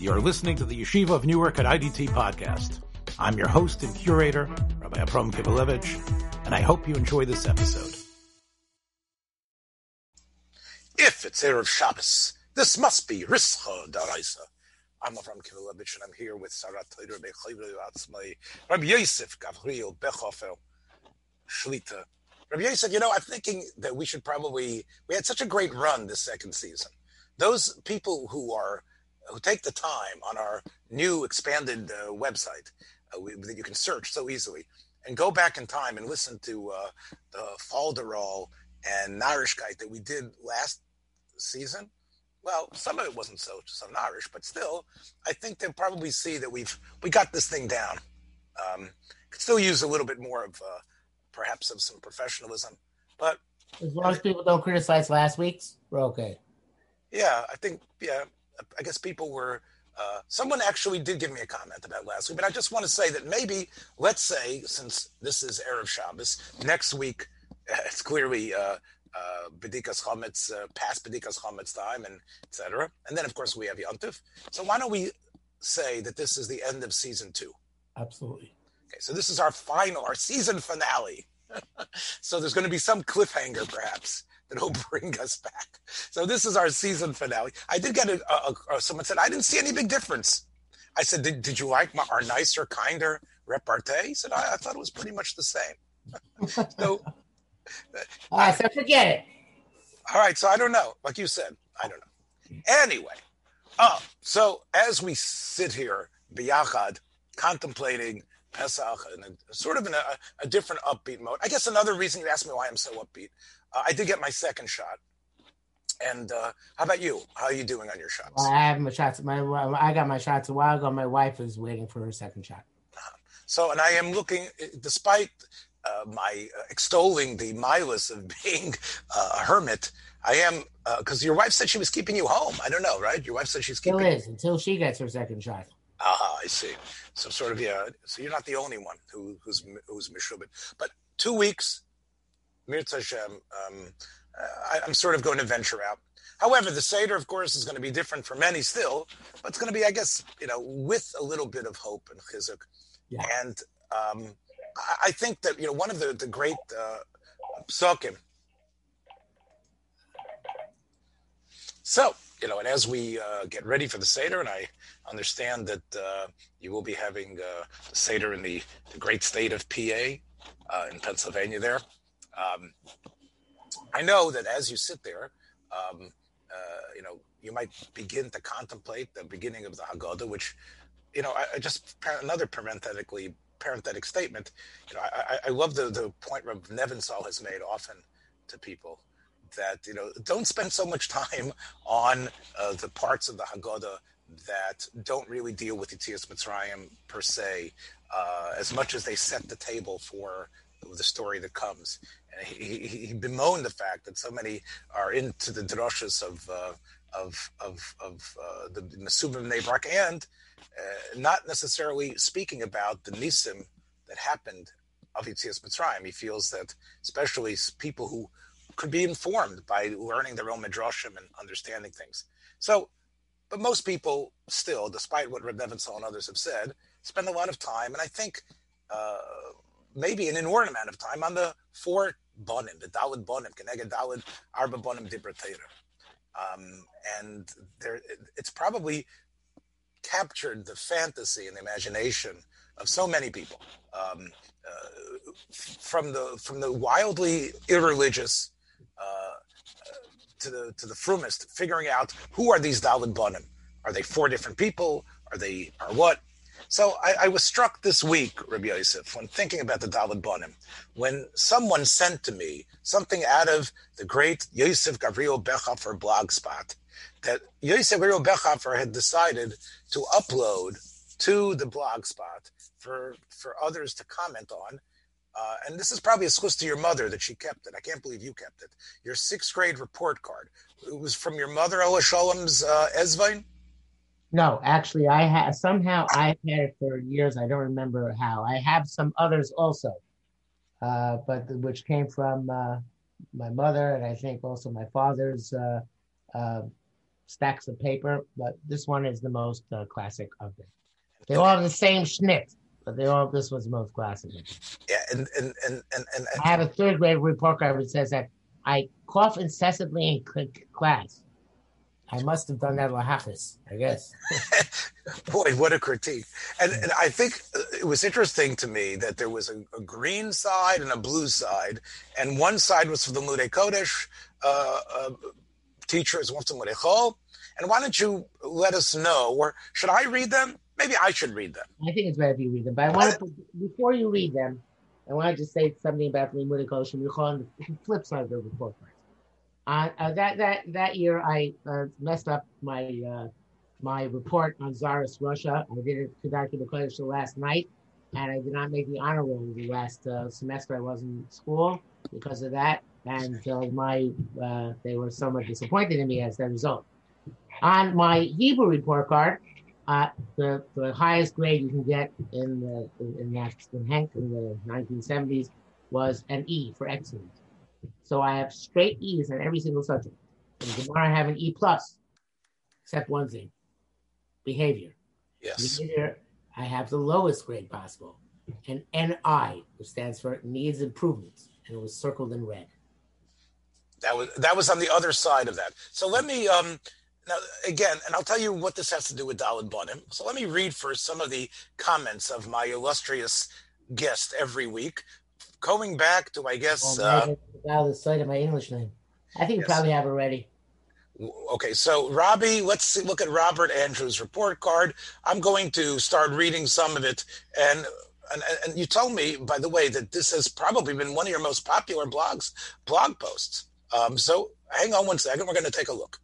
You're listening to the Yeshiva of Newark at IDT podcast. I'm your host and curator, Rabbi Abram Kibalevich, and I hope you enjoy this episode. If it's Erev Shabbos, this must be Rischa Daraisa. I'm Avram Kivalevich, and I'm here with Sarat Torah Bechayvre Atzmai, Rabbi Yosef Gabriel Bechofer Shlita. Rabbi Yosef, you know, I'm thinking that we should probably, we had such a great run this second season. Those people who are who take the time on our new expanded uh, website uh, we, that you can search so easily and go back in time and listen to uh, the Falderall and Narishkeit that we did last season. Well, some of it wasn't so so Narish, but still, I think they'll probably see that we've we got this thing down. Um, could still use a little bit more of uh, perhaps of some professionalism, but as long as people don't criticize last week's, we're okay. Yeah, I think yeah, I guess people were. Uh, someone actually did give me a comment about last week, but I just want to say that maybe, let's say, since this is Erev Shabbos, next week it's clearly uh, uh, Bedikas Chometz, uh, past Bedikas Chometz time, and etc. And then, of course, we have Yontif. So why don't we say that this is the end of season two? Absolutely. Okay, so this is our final, our season finale. so there's going to be some cliffhanger, perhaps that'll bring us back. So this is our season finale. I did get a, a, a someone said I didn't see any big difference. I said, did, did you like my, our nicer, kinder repartee? He said, I, I thought it was pretty much the same. so, all right, so forget it. All right, so I don't know. Like you said, I don't know. Anyway, uh, so as we sit here, biyachad, contemplating Pesach, and a, sort of in a, a, different upbeat mode. I guess another reason you asked me why I'm so upbeat uh, I did get my second shot. And uh, how about you? How are you doing on your shots? Well, I have my shots. My I got my shots a while ago. My wife is waiting for her second shot. Uh-huh. So, and I am looking, despite uh, my uh, extolling the milus of being uh, a hermit, I am because uh, your wife said she was keeping you home. I don't know, right? Your wife said she's keeping. Still is until she gets her second shot. Ah, I see. So sort of yeah. So you're not the only one who who's who's mishubit. But two weeks, Mirza Hashem, um, I, am sort of going to venture out. However, the Seder, of course, is going to be different for many still, but it's going to be, I guess, you know, with a little bit of hope and chizuk. Yeah. And um, I, I, think that, you know, one of the, the great uh, psukim. So, you know, and as we uh, get ready for the Seder, and I understand that uh, you will be having uh, the Seder in the, the great state of PA uh, in Pennsylvania there. Um, I know that as you sit there, um, uh, you know, you might begin to contemplate the beginning of the Haggadah, which, you know, I, I just another parenthetically parenthetic statement. You know, I, I love the the point Reb Nebenzahl has made often to people that you know don't spend so much time on uh, the parts of the Haggadah that don't really deal with Yetzias Mitzrayim per se, uh, as much as they set the table for the story that comes. He, he, bemoaned the fact that so many are into the drushes of uh, of of, of uh, the Nesubim Nebrak and uh, not necessarily speaking about the nisim that happened of Yetzias Mitzrayim. He feels that especially people who could be informed by learning their own midrashim and understanding things. So, but most people still, despite what Reb Nebenzahl and others have said, spend a lot of time, and I think uh, maybe an inordinate amount of time on the four bonim, the Dalid bonim, Keneged Dalid Arba bonim Dibra um, and there, it's probably captured the fantasy and the imagination of so many people, um, uh, from the from the wildly irreligious uh, to the to the frumist, figuring out who are these Dalid bonim. Are they four different people? Are they are what? So I, I, was struck this week, Rabbi Yosef, when thinking about the Dalad Bonim, when someone sent to me something out of the great Yosef Gabriel Bechofer blogspot that Yosef Gabriel Bechofer had decided to upload to the blogspot for for others to comment on. Uh, and this is probably a schus to your mother that she kept it. I can't believe you kept it. Your sixth grade report card. It was from your mother, Ella Sholom's uh? No, actually, I have somehow I've had it for years. I don't remember how. I have some others also, uh, but which came from uh, my mother and I think also my father's uh, uh stacks of paper, but this one is the most uh, classic of them. They all have the same schnitt, but they all this was the most classic. Yeah, and and and and, and, I have a third grade report card which says that I cough incessantly in class. I must have done that lahafis, I guess. Boy, what a critique! And, and I think it was interesting to me that there was a, a green side and a blue side, and one side was for the Mude Kodesh uh, uh, teachers, one for the And why don't you let us know, or should I read them? Maybe I should read them. I think it's better if you read them. But I want to, before you read them, I want to just say something about the Limud Kodesh on the flip side of the report cards. Uh, uh, that that that year, I uh, messed up my uh, my report on Tsarist Russia. I did it to Dr. Kodesh last night, and I did not make the honor roll the last uh, semester I was in school because of that. And my they were somewhat disappointed in me as a result. On my Hebrew report card, the, the highest grade you can get in the in, that in HANC in the 1970s was an E for excellence. So I have straight E's in every single subject. In Gemara, I have an E plus, except one thing: behavior. Yes. Behavior, I have the lowest grade possible, an NI, which stands for needs improvement, and it was circled in red. That was that was on the other side of that. So let me um now, again, and I'll tell you what this has to do with Daled Bonim. So let me read first some of the comments of my illustrious guest every week. Going back to, I guess. Oh, uh, the site of my English name. I think yes. you probably have already. Okay, so Robbie, let's see, look at Robert Andrews' report card. I'm going to start reading some of it. And, and, and you told me, by the way, that this has probably been one of your most popular blogs, blog posts. Um, so hang on one second. We're going to take a look.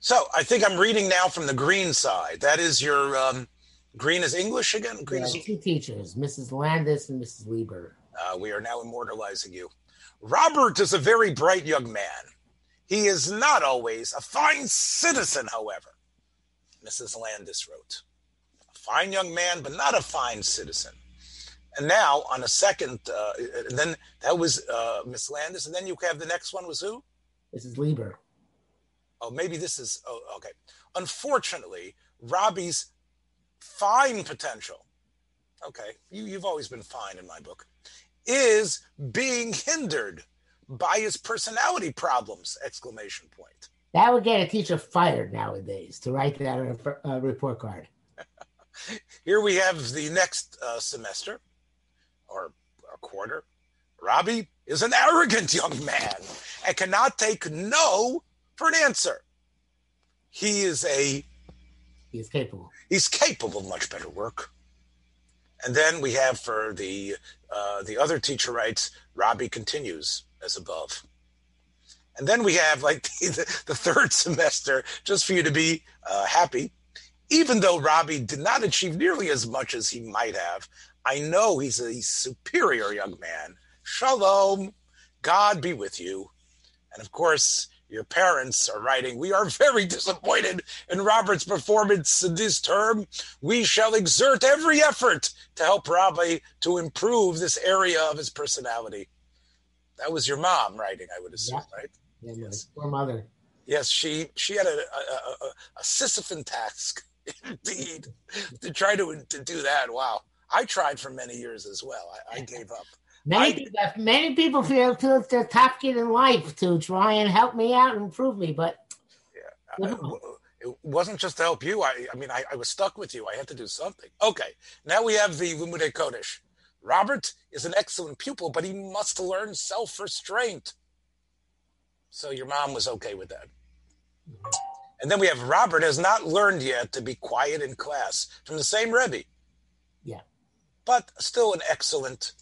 So I think I'm reading now from the green side. That is your um, green is English again. Green yeah, is two teachers, Mrs. Landis and Mrs. Lieber. Uh, we are now immortalizing you. Robert is a very bright young man. He is not always a fine citizen, however. Mrs. Landis wrote, "A fine young man, but not a fine citizen." And now on a second, uh, and then that was uh, Miss Landis, and then you have the next one was who? Mrs. Lieber oh, maybe this is, oh, okay. Unfortunately, Robbie's fine potential, okay, you, you've always been fine in my book, is being hindered by his personality problems, exclamation point. That would get a teacher fired nowadays to write that on a, a report card. Here we have the next uh, semester or a quarter. Robbie is an arrogant young man and cannot take no for an answer. He is a. He's capable. He's capable of much better work. And then we have for the uh, the other teacher writes, Robbie continues as above. And then we have like the, the third semester, just for you to be uh, happy. Even though Robbie did not achieve nearly as much as he might have, I know he's a superior young man. Shalom, God be with you. And of course, your parents are writing, We are very disappointed in Robert's performance this term. We shall exert every effort to help Robbie to improve this area of his personality. That was your mom writing, I would assume, yeah. right? Yeah, yes. poor mother. Yes, she she had a, a, a, a Sisyphean task, indeed, to try to to do that. Wow, I tried for many years as well. I, I gave up. Many, people, many people feel, to it's their top kid in life to try and help me out and improve me, but yeah, I, it wasn't just to help you. I, I mean, I, I, was stuck with you. I had to do something. Okay, now we have the Limude Kodesh. Robert is an excellent pupil, but he must learn self-restraint. So your mom was okay with that. Mm-hmm. And then we have Robert has not learned yet to be quiet in class from the same Rebbe. Yeah. But still an excellent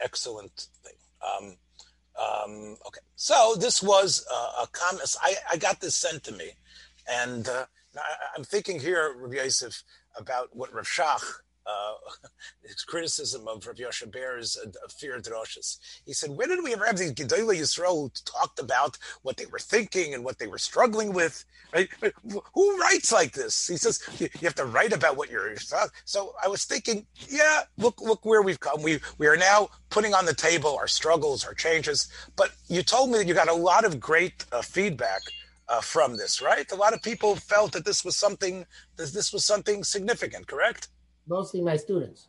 excellent thing. Um, um, okay, so this was uh, a comment. I, I got this sent to me, and uh, I, am thinking here, Rabbi Yosef, about what Rav Shach uh, his criticism of Rav Yosha Bear's uh, fear droshes. He said, "Where did we ever have these Gedolei Yisrael who talked about what they were thinking and what they were struggling with? Right? Who writes like this?" He says, "You have to write about what you're." So I was thinking, yeah, look, look where we've come. We we are now putting on the table our struggles, our changes. But you told me that you got a lot of great uh, feedback uh, from this, right? A lot of people felt that this was something that this was something significant, correct? Mostly my students.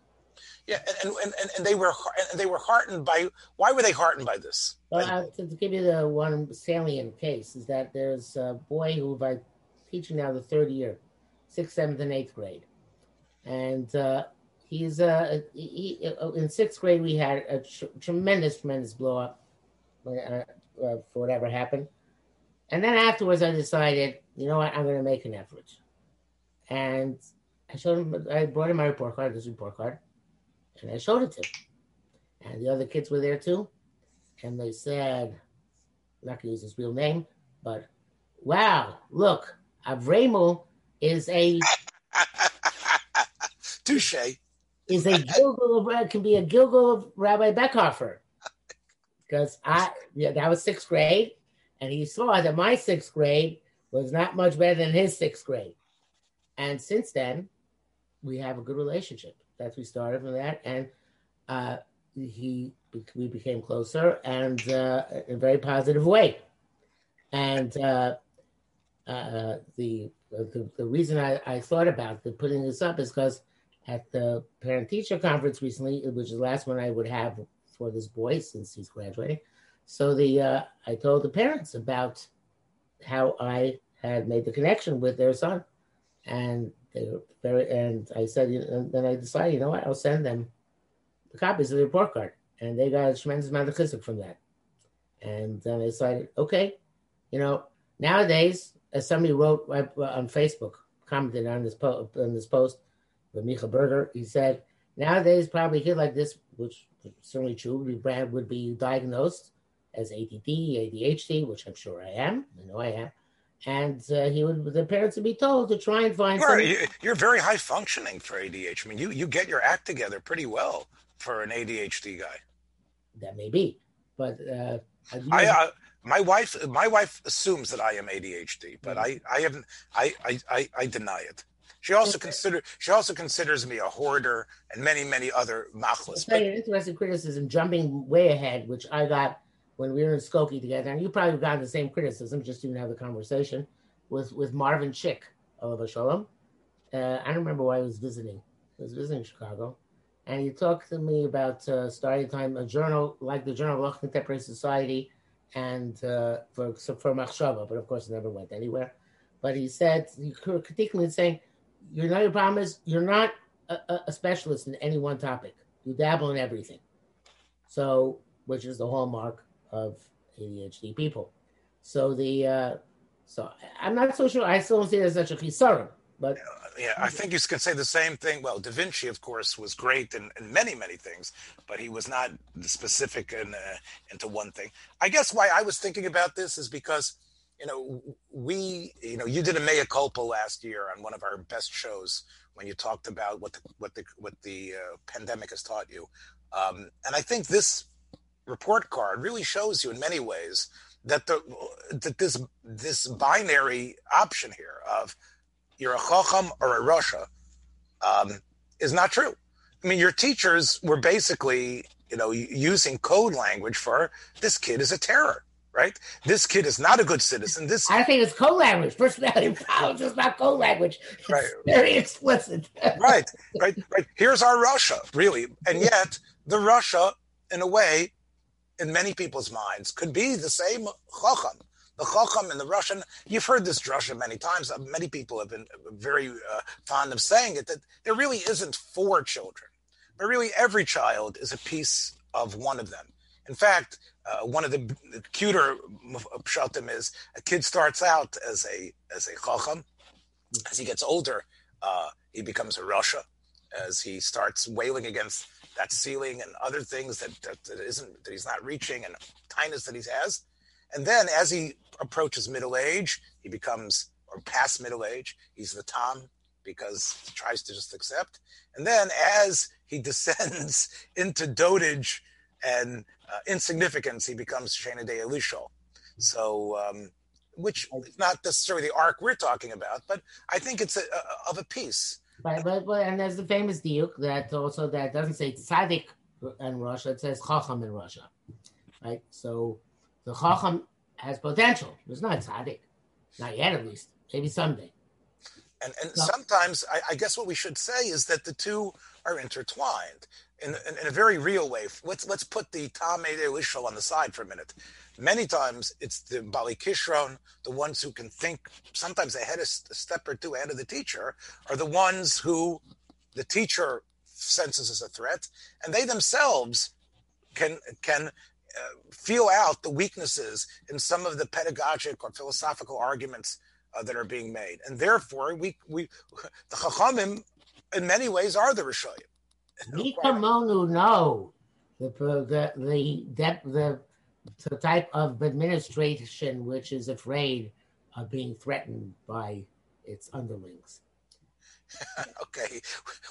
Yeah, and and, and, and they were and they were heartened by why were they heartened by this? Well, uh, to, give you the one salient case is that there's a boy who I'm teaching now the third year, sixth, seventh, and eighth grade, and uh, he's uh he, in sixth grade we had a tr- tremendous tremendous blow up uh, uh, for whatever happened and then afterwards, I decided, you know what, I'm going to make an effort. And I showed him, I brought him my report card, this report card, and I showed it to him. And the other kids were there too. And they said, I'm not going to use his real name, but wow, look, Avremu is a. Touche. Is a Gilgul of, uh, can be a Gilgul of Rabbi Bechofer. Because I, yeah, that was sixth grade and he saw that my sixth grade was not much better than his sixth grade. And since then, we have a good relationship. That's we started from that, and uh, he we became closer and uh, in a very positive way. And uh, uh the, the, the reason I, I thought about the, putting this up is because at the parent teacher conference recently, which is the last one I would have for this boy since he's graduating, so the uh, I told the parents about how I had made the connection with their son, and they were very. And I said, and then I decided, you know what, I'll send them the copies of the report card, and they got a tremendous amount of chizuk from that. And then I decided, okay, you know, nowadays, as somebody wrote uh, on Facebook, commented on this po- on this post, with Micha Berger, he said, nowadays probably a kid like this, which certainly true, would be, would be diagnosed as ADD, ADHD, which I'm sure I am. I know I am. And uh, he would, the parents would be told to try and find. You're, you're very high functioning for ADHD. I mean, you you get your act together pretty well for an ADHD guy. That may be, but uh, I, uh, my wife my wife assumes that I am ADHD, but mm-hmm. I I haven't I, I I I deny it. She also okay. consider she also considers me a hoarder and many many other machlas. But... Interesting criticism, jumping way ahead, which I got when we were in Skokie together, and you probably got the same criticism, just didn't have the conversation with with Marvin Chick of Shalom. Uh, I don't remember why I was visiting. I was visiting Chicago, and he talked to me about uh, starting time a journal like the Journal of Contemporary Society, and uh, for for Machshava, but of course it never went anywhere. But he said he critiqued me saying, "You know your problem is you're not a, a specialist in any one topic. You dabble in everything." So, which is the hallmark of ADHD people. So the uh, so I'm not so sure. I still don't see it as such a chisaron, but yeah, I think you can say the same thing. Well, Da Vinci, of course, was great in, in many many things, but he was not specific in, uh, into one thing. I guess why I was thinking about this is because you know we you know you did a mea culpa last year on one of our best shows when you talked about what the what the what the uh, pandemic has taught you, um, and I think this report card really shows you in many ways that the that this this binary option here of you're a chacham or a rasha um, is not true. I mean, your teachers were basically you know using code language for this kid is a terror. Right, this kid is not a good citizen. This I think it's code language. Personality problems is not code language. It's right, very explicit. right, right, right. Here's our Russia, really, and yet the Russia, in a way, in many people's minds could be the same chacham. The chacham in the Russian, you've heard this drasha many times. Many people have been very uh, fond of saying it that there really isn't four children, but really every child is a piece of one of them. In fact, uh, one of the, cuter pshatim is a kid starts out as a as a chacham. As he gets older, uh, he becomes a rasha. As he starts wailing against that ceiling and other things that, that, that isn't that he's not reaching and kindness that he has. And then as he approaches middle age, he becomes or past middle age, he's the Tom because he tries to just accept. And then as he descends into dotage and uh, insignificance, he becomes Shana de Elishol. So, um, which is not necessarily the arc we're talking about, but I think it's a, a, of a piece. But, but, but and there's the famous diuk that also that doesn't say tzaddik in Russia, it says chacham in Russia, right? So the chacham has potential. It's not tzaddik. Not yet, at least. Maybe someday. And and no. sometimes I, I, guess what we should say is that the two are intertwined in, in, in a very real way. Let's let's put the Tom Ishal on the side for a minute. Many times it's the Bali Kishron, the ones who can think sometimes ahead a step or two ahead of the teacher, are the ones who the teacher senses as a threat, and they themselves can can uh, feel out the weaknesses in some of the pedagogic or philosophical arguments uh, that are being made, and therefore we we the chachamim in many ways are the rishoyim. Mikamonu know the the the the, the the type of administration which is afraid of being threatened by its underlings. okay,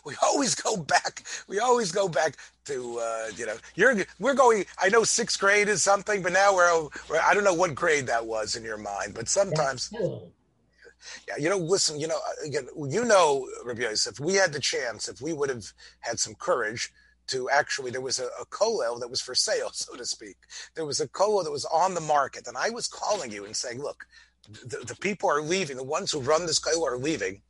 we always go back. We always go back to uh, you know. You're we're going. I know sixth grade is something, but now we're, we're I don't know what grade that was in your mind, but sometimes. Yeah, you know, listen, you know, uh, again, you know, Rabbi Yosef, we had the chance, if we would have had some courage to actually, there was a, a kollel that was for sale, so to speak. There was a kollel that was on the market, and I was calling you and saying, look, the, the people are leaving, the ones who run this kollel are leaving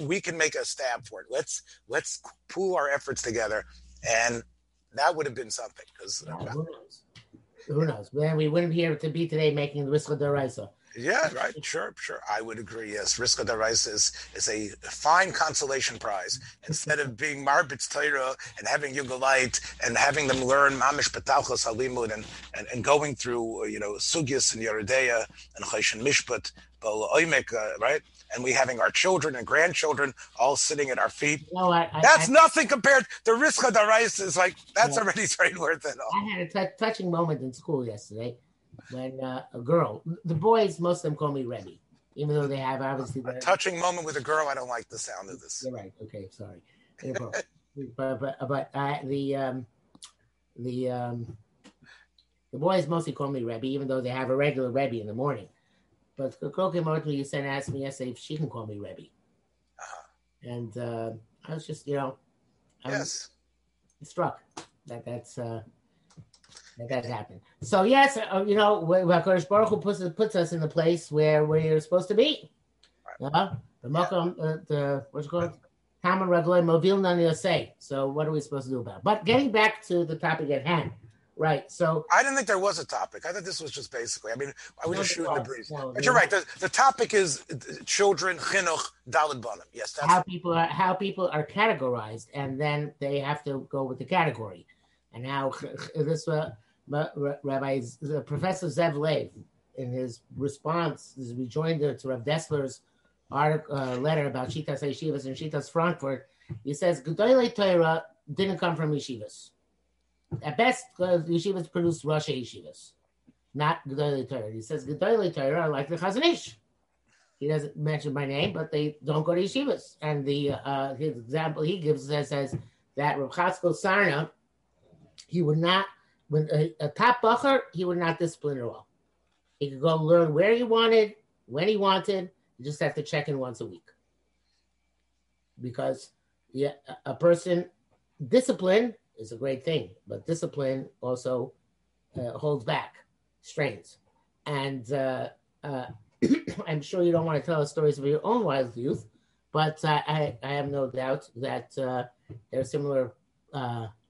we can make a stab for it. Let's let's pool our efforts together, and that would have been something. Because who knows? Who knows? Then we wouldn't be here to be today making the Riska Daraisa. Yeah, right. Sure, sure. I would agree. Yes, Riska Daraisa is is a fine consolation prize. Instead of being Marbitz Torah and having Yugalite and having them learn Mamish Petachos Halimud and, and and going through you know Sugyas and Yeridea and Choshen Mishpat, uh, right? and we having our children and grandchildren all sitting at our feet. Know what? I, that's I, nothing compared. The risk of the rice is like that's yeah. already very worth it. All. I had a t- touching moment in school yesterday when uh, a girl, the boys, most of them call me Rebbe, even though they have obviously a touching moment with a girl. I don't like the sound of this. You're right. Okay, sorry. but but but uh, the um, the um, the boys mostly call me Rebbe, even though they have a regular Rebbe in the morning. But the girl came over to me and said, asked me yesterday if she can call me Rebbe. Uh-huh. And uh, I was just, you know, I yes. struck that that's uh, that that happened. So yes, uh, you know, Hakadosh Baruch Hu puts puts us in the place where we're supposed to be. Right. Uh, the Makam, uh, the what's it called? Haman Movil Nani say. So what are we supposed to do about it? But getting back to the topic at hand, Right. So I didn't think there was a topic. I thought this was just basically. I mean, I was just shooting the breeze. No, but you're right. The, the topic is children, chinuch, dalid banim. Yes, that's how people are how people are categorized, and then they have to go with the category. And now this uh, Rabbi Professor Zev Lev, in his response, his rejoinder to Rav Dessler's article, uh, letter about Shitas Yeshivas and Shitas Frankfurt, he says Gedolei Torah didn't come from yeshivas at best, yeshivas produce Rashei yeshivas, not Gedolei Torah. He says Gedolei Torah are like the Chazon Ish. He doesn't mention my name, but they don't go to yeshivas. And the uh, his example he gives says, says that Rav Chatzkel Sarna, he would not, when a, a top bacher, he would not discipline at all. He could go learn where he wanted, when he wanted. You just have to check in once a week. Because yeah, a person discipline is a great thing, but discipline also uh, holds back, strains. And uh, uh, I'm sure you don't want to tell us stories of your own wild youth, but uh, I, I have no doubt that uh, there are similar.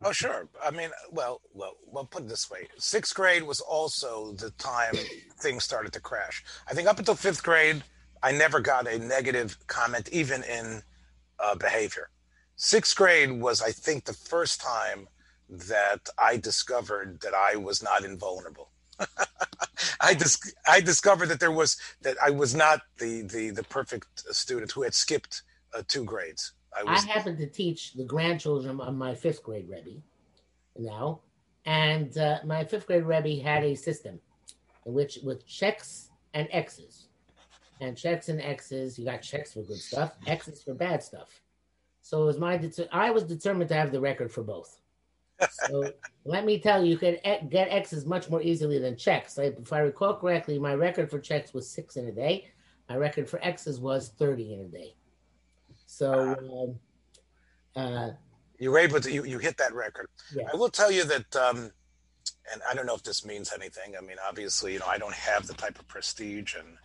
Uh, oh, sure. I mean, well, well, well, put it this way: sixth grade was also the time things started to crash. I think up until fifth grade, I never got a negative comment, even in behavior sixth grade was, I think, the first time that I discovered that I was not invulnerable. I dis- I discovered that there was that I was not the the the perfect student who had skipped uh, two grades. I, was, I happened to teach the grandchildren of my fifth grade Rebbe now, and uh, my fifth grade Rebbe had a system in which with checks and X's, and checks and X's, you got checks for good stuff, X's for bad stuff. So it was my I was determined to have the record for both. So let me tell you, you can get X's much more easily than checks. If I recall correctly, my record for checks was six in a day. My record for X's was thirty in a day. So um, uh, you were able to you, you hit that record. I will tell you that, um, and I don't know if this means anything. I mean, obviously, you know, I don't have the type of prestige and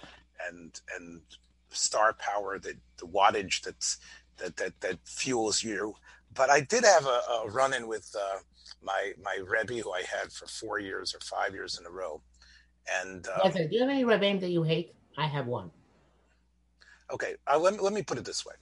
and and star power, that the wattage that's that that that fuels you. But I did have a, a run in with uh, my my Rebbe who I had for four years or five years in a row. And uh. Do you have any Rebbeim that you hate? I have one. okay, uh, let me let me put it this way.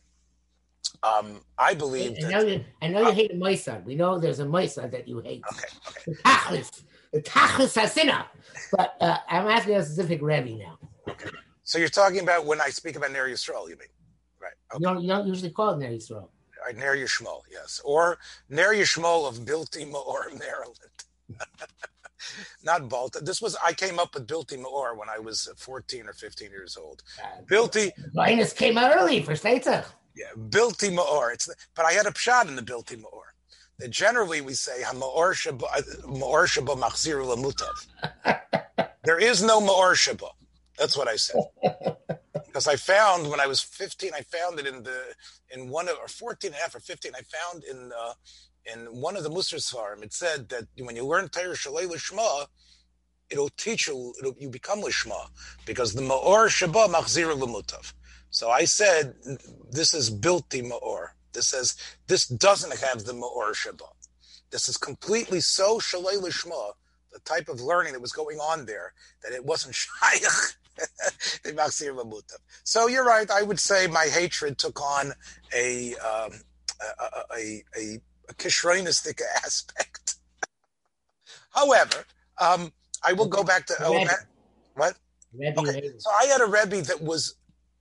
Um, I I believe know you. I know you hate a Moisa. We know there's a Moisa that you hate. Okay, okay. The Tachlis, the Tachlis Hasina. But uh, I'm asking a specific Rebbe now. Okay. So you're talking about when I speak about Ner Yisrael, you mean? Right. Okay. You don't, you don't usually call it Ner Yisrael. Uh, Ner Yishmol, yes. Or Ner Yishmol of Bilti Maor, Maryland. Not Balta. This was, I came up with Bilti Maor when I was 14 or 15 years old. Uh, Bilti, Linus came out early for Shteitach. Yeah, Bilti Maor. It's, but I had a pshat in the Bilti Maor. That generally we say, "Ha-Maor sheba uh, Maor sheba machzir lamutav. There is no Maor sheba. That's what I said. because I found when I was 15, I found it in the in one of or 14 and a half or 15, I found in uh, in one of the Musar Svarim, it said that when you learn Torah Shalei Lishma, it'll teach you, it'll, you become Lishma, because the Ma'or Shaba Machzir Lamutav. So I said, this is Bilti Ma'or. This says, this doesn't have the Ma'or Shaba. This is completely so Shalei Lishma, the type of learning that was going on there, that it wasn't Shaykh. So you're right. I would say my hatred took on a um, a a, a, a kishronistic aspect. However, um, I will go back to Rebbe. what. Rebbe Okay, so I had a rebbe that was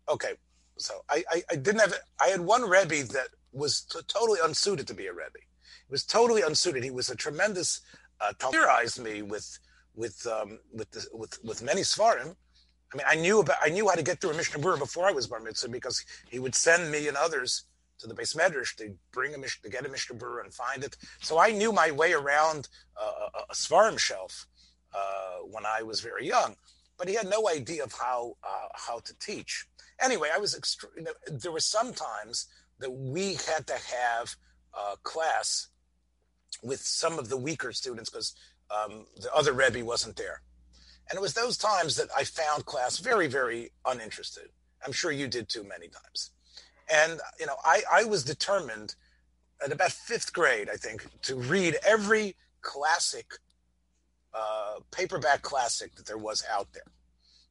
okay. So I, I, I didn't have I had one rebbe that was t- totally unsuited to be a rebbe. He was totally unsuited. He was a tremendous uh, terrorized me with with um, with the, with with many svarim. I mean, I knew about I knew how to get through a Mishnah Berurah before I was bar mitzvah because he would send me and others to the beis medrash to bring a Mishnah to get a Mishnah Berurah and find it. So I knew my way around uh, a, a svarim shelf uh, when I was very young but he had no idea of how uh, how to teach. Anyway, I was extre- you know, there were some times that we had to have a class with some of the weaker students because um, the other Rebbe wasn't there, and it was those times that I found class very very uninterested. I'm sure you did too many times, and you know I I was determined at about fifth grade I think to read every classic uh, paperback classic that there was out there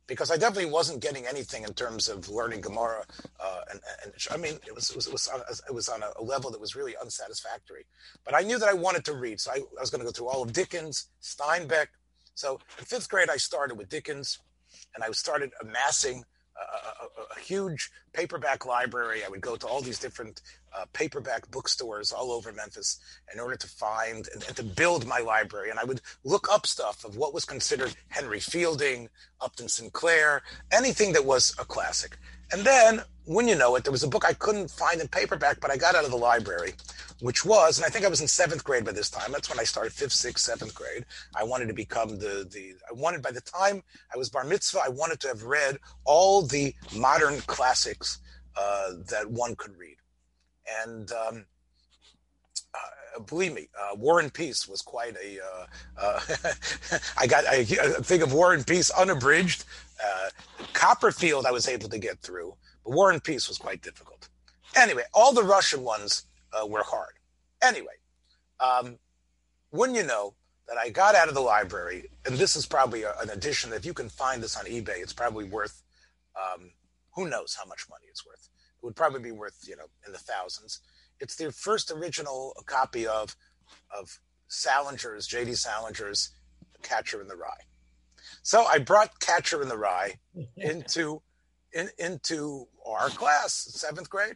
because I definitely wasn't getting anything in terms of learning Gemara. Uh, and, and I mean, it was it was it was on, it was on a level that was really unsatisfactory. But I knew that I wanted to read, so I, I was going to go through all of Dickens, Steinbeck. So in fifth grade, I started with Dickens, and I started amassing a, a, a huge paperback library. I would go to all these different uh, paperback bookstores all over Memphis in order to find and, and, to build my library. And I would look up stuff of what was considered Henry Fielding, Upton Sinclair, anything that was a classic. And then, when you know it, there was a book I couldn't find in paperback, but I got out of the library, which was, and I think I was in seventh grade by this time. That's when I started fifth, sixth, seventh grade. I wanted to become the the. I wanted by the time I was bar mitzvah, I wanted to have read all the modern classics uh, that one could read, and. Um, uh, believe me, uh, War and Peace was quite a. Uh, I got I, I think of War and Peace unabridged. Uh, Copperfield, I was able to get through, but War and Peace was quite difficult. Anyway, all the Russian ones uh, were hard. Anyway, um, wouldn't you know that I got out of the library, and this is probably a, an edition. If you can find this on eBay, it's probably worth. Um, who knows how much money it's worth? It would probably be worth you know in the thousands. It's the first original copy of of Salinger's J.D. Salinger's Catcher in the Rye. So I brought Catcher in the Rye into in, into our class, seventh grade.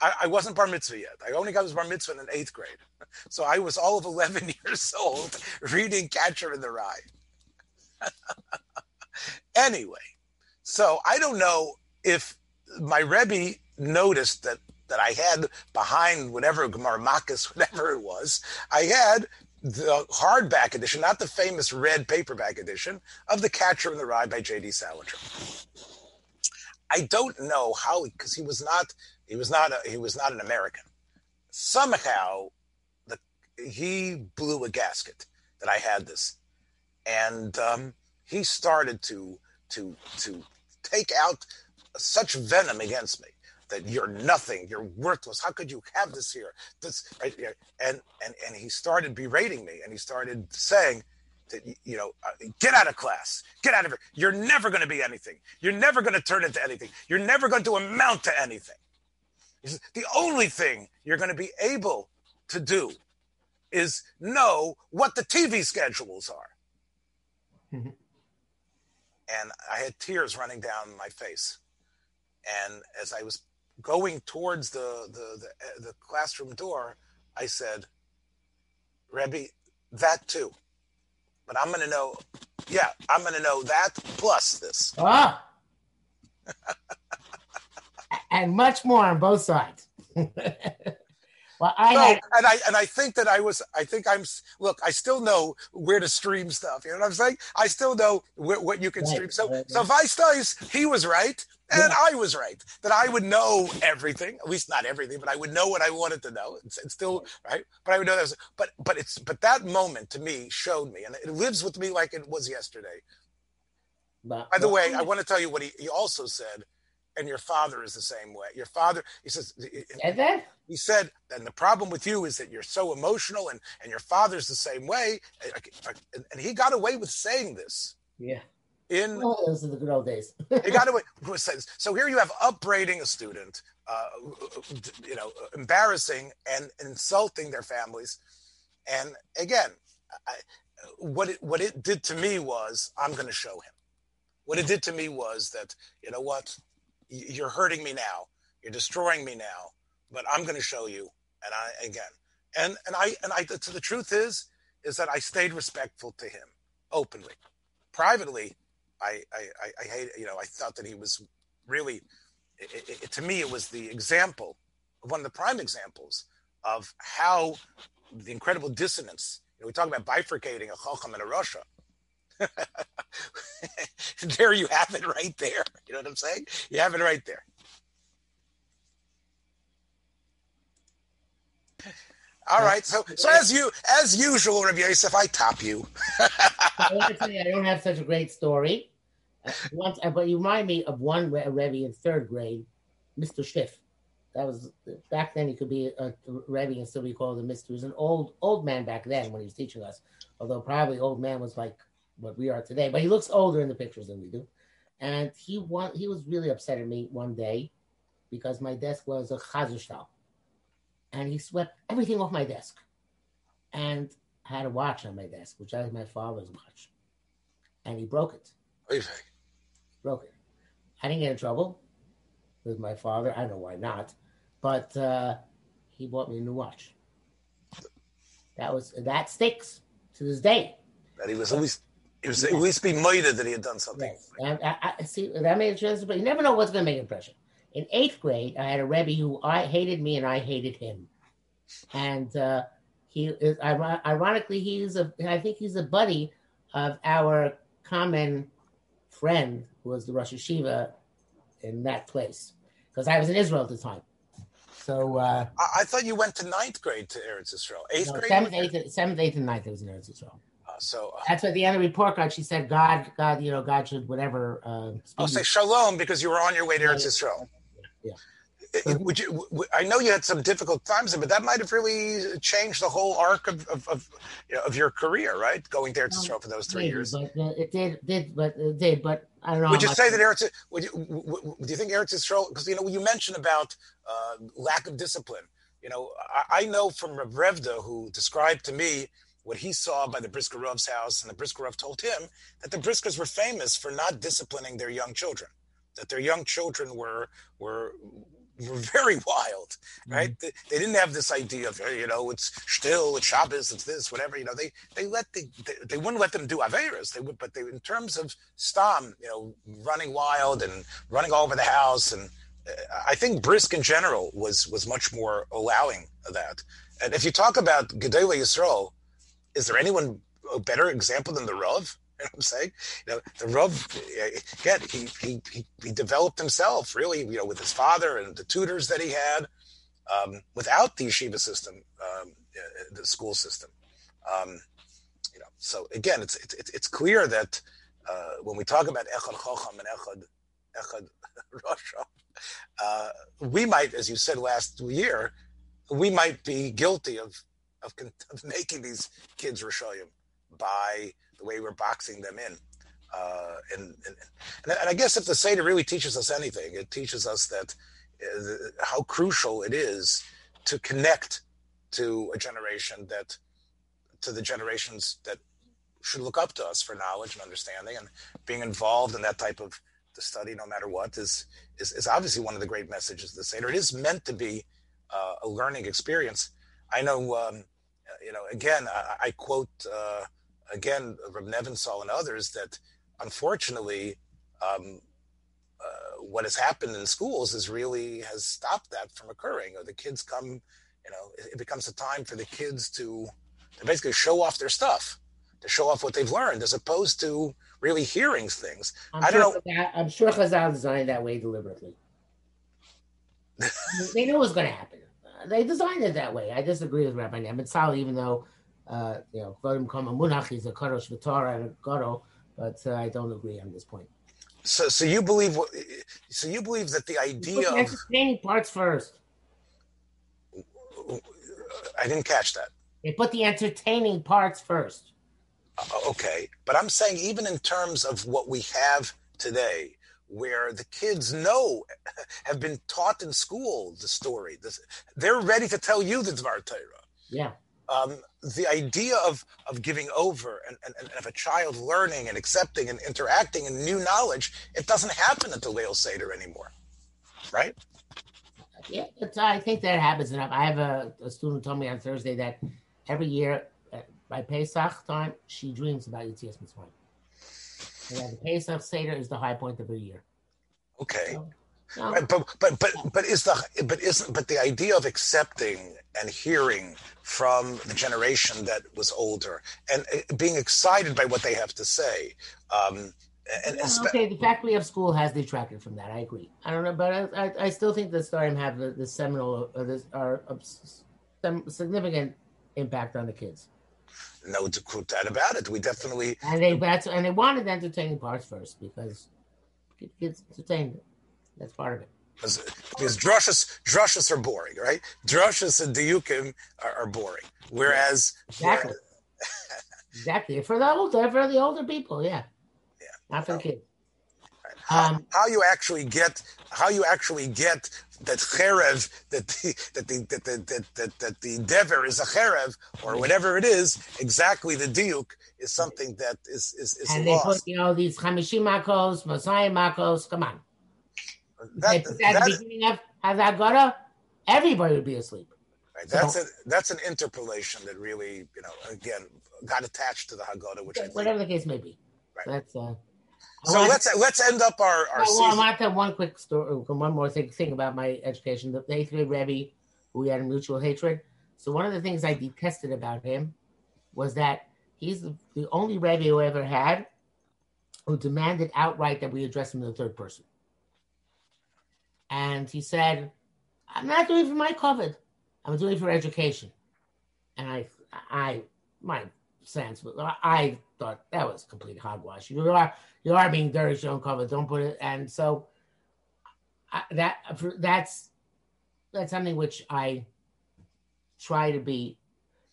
I, I, wasn't bar mitzvah yet. I only got his bar mitzvah in eighth grade. So I was all of 11 years old reading Catcher in the Rye. anyway, so I don't know if my Rebbe noticed that that I had behind whatever Gemara whatever it was, I had the hardback edition, not the famous red paperback edition of The Catcher in the Rye by J.D. Salinger. I don't know how because he was not he was not a, he was not an American. Somehow, the he blew a gasket that I had this, and um, he started to to to take out such venom against me that you're nothing, you're worthless. How could you have this here? This right here. And and and he started berating me, and he started saying that you know, uh, get out of class, get out of here. You're never going to be anything. You're never going to turn into anything. You're never going to amount to anything. Says, the only thing you're going to be able to do is know what the TV schedules are. Mm-hmm. And I had tears running down my face. And as I was going towards the, the, the, the classroom door, I said, Rebbe, that too. But I'm going to know, yeah, I'm going to know that plus this. Ah. and much more on both sides. Well, I no, had... and I and I think that I was. I think I'm. Look, I still know where to stream stuff. You know what I'm saying? I still know where, what you can right, stream. So, right, so Vice Dice, he was right, and yeah. I was right that I would know everything. At least not everything, but I would know what I wanted to know. It's, it's still right, but I would know that. Was, but but it's but that moment to me showed me, and it lives with me like it was yesterday. But, By the way, I want to tell you what he, he also said and your father is the same way. Your father, he says, and then he said, and the problem with you is that you're so emotional, and and your father's the same way. And, and he got away with saying this. Yeah. In oh, those are the good old days. he got away with saying this. So here you have upbraiding a student, uh, you know, embarrassing and insulting their families, and again, I, what it what it did to me was I'm going to show him. What it did to me was that you know what you're hurting me now. You're destroying me now. But I'm going to show you. And I again, and and I and I. To the truth is, is that I stayed respectful to him openly. Privately, I I I, hate. You know, I thought that he was really. It, it, to me, it was the example, one of the prime examples of how the incredible dissonance. You know, we talk about bifurcating a chacham and a rasha. there you have it right there. You know what I'm saying? You have it right there. All right. So, so as you as usual, Rabbi Yosef, I top you. I I don't have such a great story. Uh, once, uh, but you remind me of one Rebbe in third grade, Mr. Schiff. That was back then. He could be a Rebbe and still be called a Mister. He was an old old man back then when he was teaching us. Although probably old man was like what we are today, but he looks older in the pictures than we do. And he want, he was really upset at me one day because my desk was a chazershtal. And he swept everything off my desk. And I had a watch on my desk, which was my father's watch. And he broke it. Okay. Broke it. I didn't get in trouble with my father. I don't know why not. But uh, he bought me a new watch. That was that sticks to this day. That he was always it was yes. at least be moided that he had done something. Yes. And I, I, see that made a difference, but you never know what's going to make an impression. In eighth grade, I had a rebbe who I hated me and I hated him, and uh, he is ironically he's a I think he's a buddy of our common friend who was the Rosh Yeshiva in that place because I was in Israel at the time. So uh, I, I, thought you went to ninth grade to Eretz Israel. Eighth no, grade, seventh, eighth, seventh, eighth, and ninth. I was in Eretz Israel. So uh, that's what the end of the report card. She said, "God, God, you know, God should whatever." Uh, I'll say shalom because you were on your way to Eretz Yisrael. Yeah. would you? I know you had some difficult times, but that might have really changed the whole arc of of, of, you know, of your career, right? Going there to Eretz Yisrael for those three Maybe, years. But uh, it did, did, but it did, but I don't know. Would you say that Eretz? Would you, do you think Eretz Yisrael? Because you know you mentioned about uh, lack of discipline. You know, I, I know from Revda who described to me what he saw by the Briskerov's house, and the Briskerov told him that the Briskers were famous for not disciplining their young children, that their young children were were were very wild, right? Mm-hmm. They, they, didn't have this idea of you know it's still it's Shabbos, it's this, whatever. You know, they they let the, they, they wouldn't let them do averas. They would, but they in terms of stam, you know, running wild and running all over the house, and uh, I think Brisk in general was was much more allowing of that. And if you talk about Gedolei Yisrael, is there anyone a better example than the Rav? You know what I'm saying? You know, the Rav, again, he, he, he, he, developed himself really, you know, with his father and the tutors that he had um, without the yeshiva system, um, uh, the school system. Um, you know, so again, it's, it's, it's clear that uh, when we talk about Echad Chacham and Echad, Echad Rosh, uh, we might, as you said last year, we might be guilty of of, of making these kids Rishoyim by the way we're boxing them in. Uh, and, and, and I guess if the Seder really teaches us anything, it teaches us that uh, how crucial it is to connect to a generation that, to the generations that should look up to us for knowledge and understanding, and being involved in that type of the study, no matter what, is is, is obviously one of the great messages of the Seder. It is meant to be uh, a learning experience. I know, um, you know, again, I, I quote uh, again Reb Nebenzahl and others that unfortunately, um, uh, what has happened in schools is really has stopped that from occurring. Or the kids come, you know, it, it becomes a time for the kids to, to basically show off their stuff, to show off what they've learned, as opposed to really hearing things. I'm I don't know. Chazal- I'm sure Chazal designed that way deliberately. they it was going to happen. They designed it that way. I disagree with Rabbi Nebenzahl, even though, uh, you know, Vodim Kama Munach, is a Kadosh V'Torah and a Garo, but uh, I don't agree on this point. So, so you believe what? So you believe that the idea of entertaining parts first. I didn't catch that. They put the entertaining parts first. Uh, Okay, but I'm saying even in terms of what we have today, where the kids know, have been taught in school the story, this, they're ready to tell you the Dvar Torah. Yeah. Um, the idea of of giving over and, and, and of a child learning and accepting and interacting and new knowledge, it doesn't happen at the Leil Seder anymore, right? Yeah, I think that happens enough. I have a, a student told me on Thursday that every year uh, by Pesach time, she dreams about Yetzias Mitzrayim. That the Pesach Seder is the high point of the year. Okay. So, no, Right, but but but but is the but isn't but the idea of accepting and hearing from the generation that was older and uh, being excited by what they have to say um and, spe- okay, the fact we have school has detracted from that. I agree. I don't know, but I, I, I still think the Starim have the, the seminal, or this, are of some significant impact on the kids. No doubt about it we definitely And they that's and they wanted the entertaining parts first because it gets entertained. That's part of it. because because drushes drushes are boring right drushes and diukim are, are boring whereas Exactly. exactly. For the older, for the older people, yeah. Yeah. Not for the kids. How, Um, how you actually get how you actually get that cherev that the that the that the that, that, that the dever is a cherev or whatever it is exactly the diuk is something that is is, is and they put, you know, these Hamishim Makos, Messiah Makos. Come on. That, that at the beginning of Hazagara, everybody would be asleep. right, that's a, that's an interpolation that really you know again got attached to the Haggadah, which I think. Whatever the case may be. Right. That's uh So want- let's let's end up our our Oh, well, I season. want to have one quick story, oh, one more thing, thing about my education. The eighth grade Rebbe, we had a mutual hatred. So one of the things I detested about him was that he's the, only Rebbe who ever had who demanded outright that we address him in the third person. And he said, "I'm not doing it for my kavod. I'm doing it for education." And I, I, my sense, But I- I thought that was complete hogwash. You are you are being dirty, don't cover, don't put it. And so I, that that's that's something which I try to be.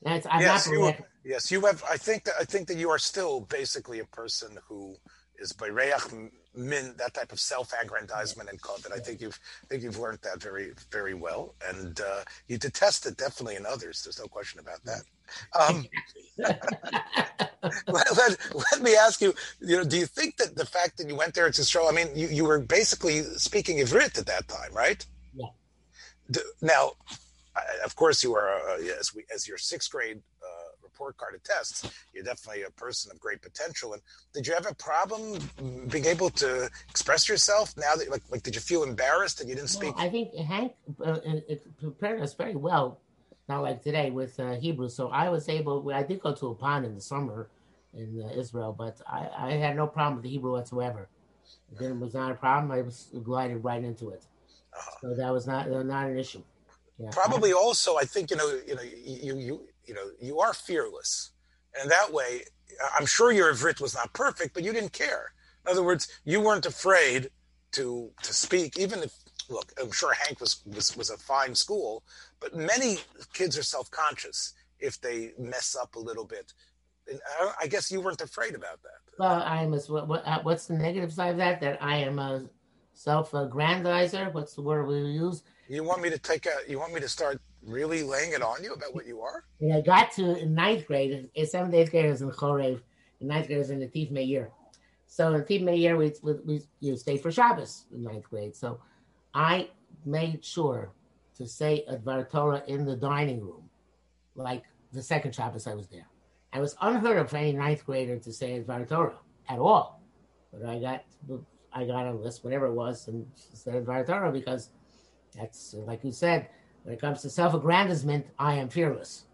That's I'm Yes, not. you- bereft- Yes, you have. I think that I think that you are still basically a person who is bayreach min that type of self-aggrandizement and code. That I think you've I think you've learned that very very well, and uh, you detest it definitely in others. There's no question about that. Um, let, let, let me ask you. You know, do you think that the fact that you went there to show? I mean, you, you were basically speaking Ivrit at that time, right? Yeah. D- Now, of course, you are uh, as we as your sixth grade uh, report card attests. You're definitely a person of great potential. And did you have a problem being able to express yourself now that like like did you feel embarrassed that you didn't speak? I think HANC uh, it prepared us very well, not like today with uh, Hebrew. So I was able. I did go to a pond in the summer in uh, Israel, but I, I had no problem with the Hebrew whatsoever. It was not a problem. I was glided right into it, so that was not uh, not an issue. Yeah, Probably also, I think you know you know you you you know you are fearless, and that way, I'm sure your Ivrit was not perfect, but you didn't care. In other words, you weren't afraid to to speak, even if look, I'm sure HANC was was, was a fine school, but many kids are self conscious if they mess up a little bit. And I, I, guess you weren't afraid about that. Well, I'm a, what, what, uh, what's the negative side of that? That I am a self-aggrandizer. What's the word we use? You want me to take a? You want me to start really laying it on you about what you are? I got to in ninth grade. In seventh, eighth grade was in Chorev, in ninth graders in the Tif Meir. So in Tif Meir, we, we, we you stay for Shabbos in ninth grade. So I made sure to say Advar Torah in the dining room, like the second Shabbos I was there. I was unheard of for any ninth grader to say Advar Torah at all. But I got I got on a list, whatever it was, and said Advar Torah because that's like you said, when it comes to self-aggrandizement, I am fearless.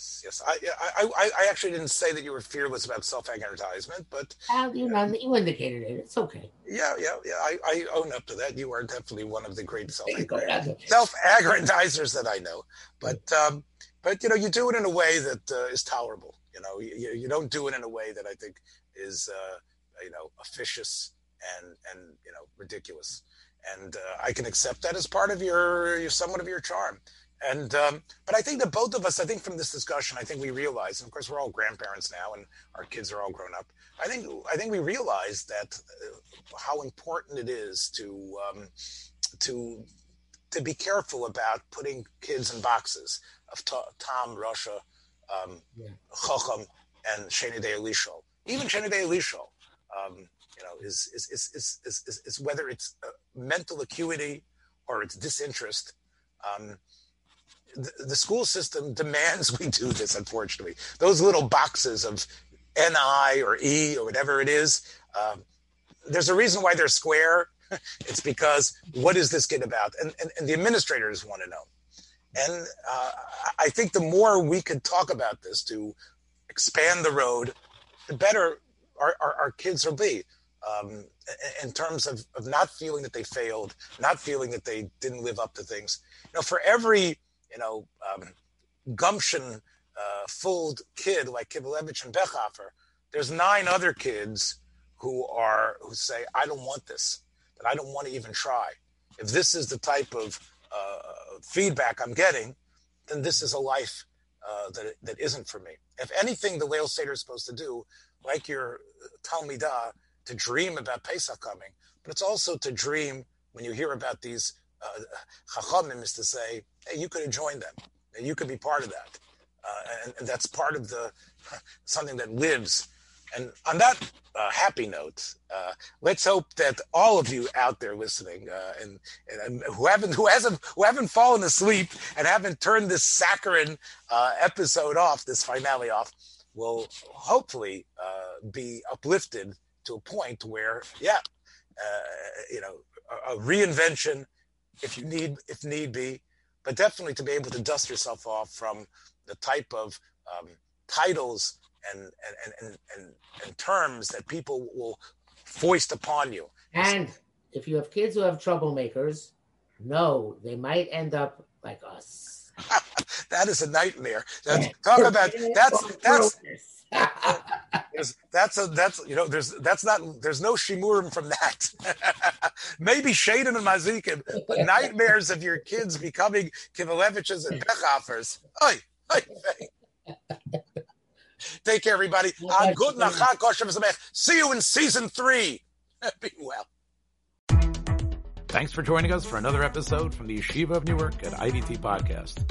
Yes, yes. I, I, I actually didn't say that you were fearless about self-aggrandizement, but well, you know, you indicated it. It's okay. Yeah, yeah, yeah. I, I own up to that. You are definitely one of the great self-aggrandizers that I know. But, um, but you know, you do it in a way that uh, is tolerable. You know, you, you don't do it in a way that I think is, uh, you know, officious and and you know ridiculous and uh, I can accept that as part of your, your somewhat of your charm. And um, but I think that both of us, I think from this discussion, I think we realize, and of course we're all grandparents now, and our kids are all grown up. I think I think we realize that uh, how important it is to um, to to be careful about putting kids in boxes of Tam, Rasha, um, yeah. Chochem, and Sheni De Elisho. Even Sheni De Elisho. Um, you know, is is is is is, is, is whether it's mental acuity or it's disinterest. Um, the, school system demands we do this. Unfortunately, those little boxes of NI or E or whatever it is. Um, there's a reason why they're square. it's because what is this kid about? And, and, and the administrators want to know. And uh, I think the more we could talk about this to expand the road, the better our, our, our kids will be um, in terms of, of not feeling that they failed, not feeling that they didn't live up to things. You know, for every you know um, gumption uh, fooled kid like Kivelevitz and Bechofer, there's nine other kids who are who say, "I don't want this. That I don't want to even try. If this is the type of uh, feedback I'm getting, then this is a life uh, that that isn't for me. If anything, the Leil Seder is supposed to do, like your Talmidah, to dream about Pesach coming, but it's also to dream when you hear about these uh, chachamim is to say, hey, you could have joined them, you could be part of that, uh, and, and, that's part of the something that lives. And on that uh, happy note, uh, let's hope that all of you out there listening uh, and, and, who haven't who hasn't who haven't fallen asleep and haven't turned this saccharine uh, episode off, this finale off, will hopefully be uplifted to a point where, yeah, uh, you know, a, a, reinvention if you need, if need be, but definitely to be able to dust yourself off from the type of um, titles and, and, and, and, and terms that people will foist upon you. And if you have kids who have troublemakers, no, they might end up like us. that is a nightmare. That's, talk about that's that's that's a that's you know there's that's not there's no shimurim from that. Maybe Shaden and Mazikim, but nightmares of your kids becoming Kivaleviches and Bechofers. Oi, oi, Take care, everybody. See you in season three. Be well. Thanks for joining us for another episode from the Yeshiva of Newark at IDT Podcast.